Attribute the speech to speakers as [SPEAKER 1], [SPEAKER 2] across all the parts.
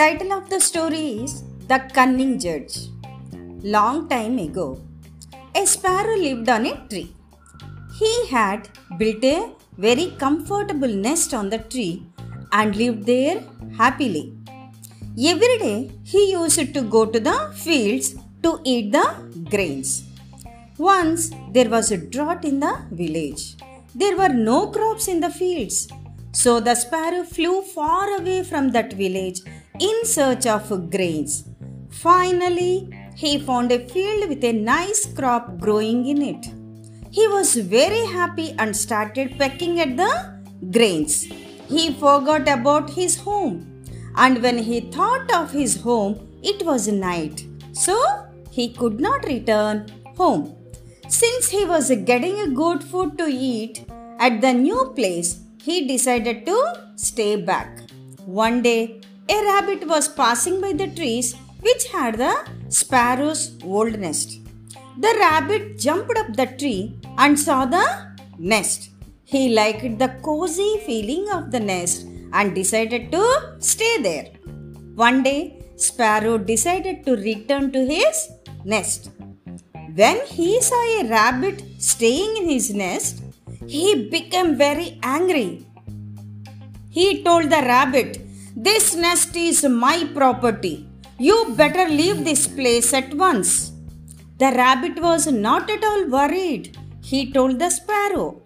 [SPEAKER 1] Title of the story is The Cunning Judge. Long time ago, a sparrow lived on a tree. He had built a very comfortable nest on the tree and lived there happily. Every day he used to go to the fields to eat the grains. Once there was a drought in the village. There were no crops in the fields. So the sparrow flew far away from that village in search of grains. Finally, he found a field with a nice crop growing in it. He was very happy and started pecking at the grains. He forgot about his home, and when he thought of his home, it was night, so he could not return home. Since he was getting a good food to eat at the new place, he decided to stay back. One day, a rabbit was passing by the trees which had the sparrow's old nest. The rabbit jumped up the tree and saw the nest. He liked the cozy feeling of the nest and decided to stay there. One day, Sparrow decided to return to his nest. When he saw a rabbit staying in his nest, he became very angry. He told the rabbit, This nest is my property. You better leave this place at once. The rabbit was not at all worried. He told the sparrow,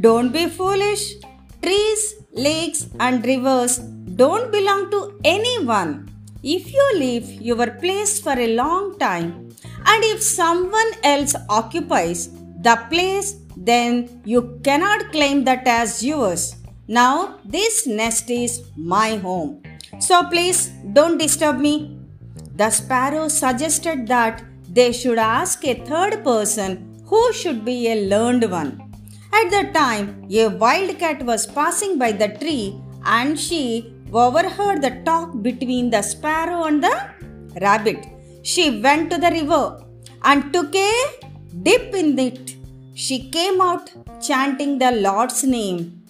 [SPEAKER 1] Don't be foolish. Trees, lakes, and rivers don't belong to anyone. If you leave your place for a long time, and if someone else occupies the place, then you cannot claim that as yours. Now, this nest is my home. So please don't disturb me. The sparrow suggested that they should ask a third person who should be a learned one. At the time, a wild cat was passing by the tree and she overheard the talk between the sparrow and the rabbit. She went to the river and took a dip in it. She came out chanting the Lord's name.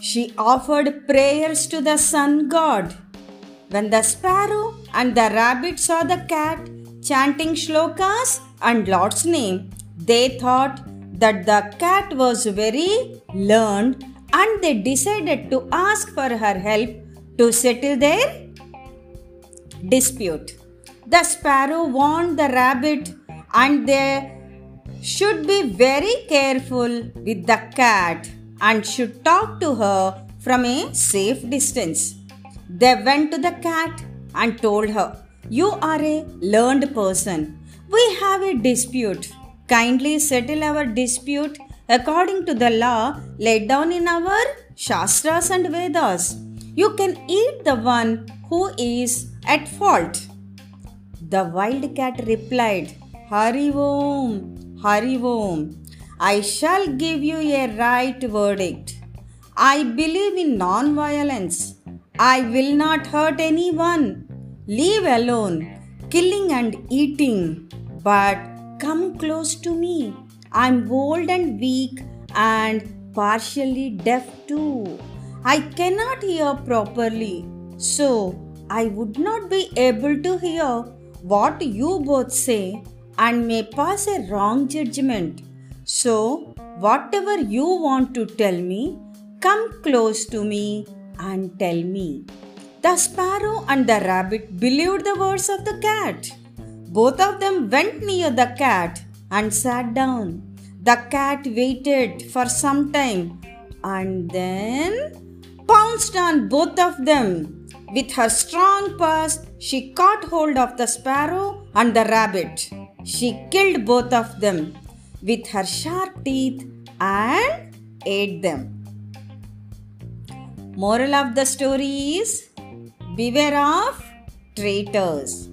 [SPEAKER 1] She offered prayers to the sun god. When the sparrow and the rabbit saw the cat chanting shlokas and Lord's name, they thought that the cat was very learned and they decided to ask for her help to settle their dispute. The sparrow warned the rabbit and they should be very careful with the cat and should talk to her from a safe distance. They went to the cat and told her, You are a learned person. We have a dispute. Kindly settle our dispute according to the law laid down in our Shastras and Vedas. You can eat the one who is at fault. The wild cat replied, Hari Om, Hari Om. I shall give you a right verdict. I believe in non violence. I will not hurt anyone. Leave alone killing and eating. But come close to me. I'm old and weak and partially deaf too. I cannot hear properly. So I would not be able to hear what you both say and may pass a wrong judgment. So, whatever you want to tell me, come close to me and tell me. The sparrow and the rabbit believed the words of the cat. Both of them went near the cat and sat down. The cat waited for some time and then pounced on both of them. With her strong paws, she caught hold of the sparrow and the rabbit. She killed both of them with her sharp teeth and ate them. Moral of the story is Beware of traitors.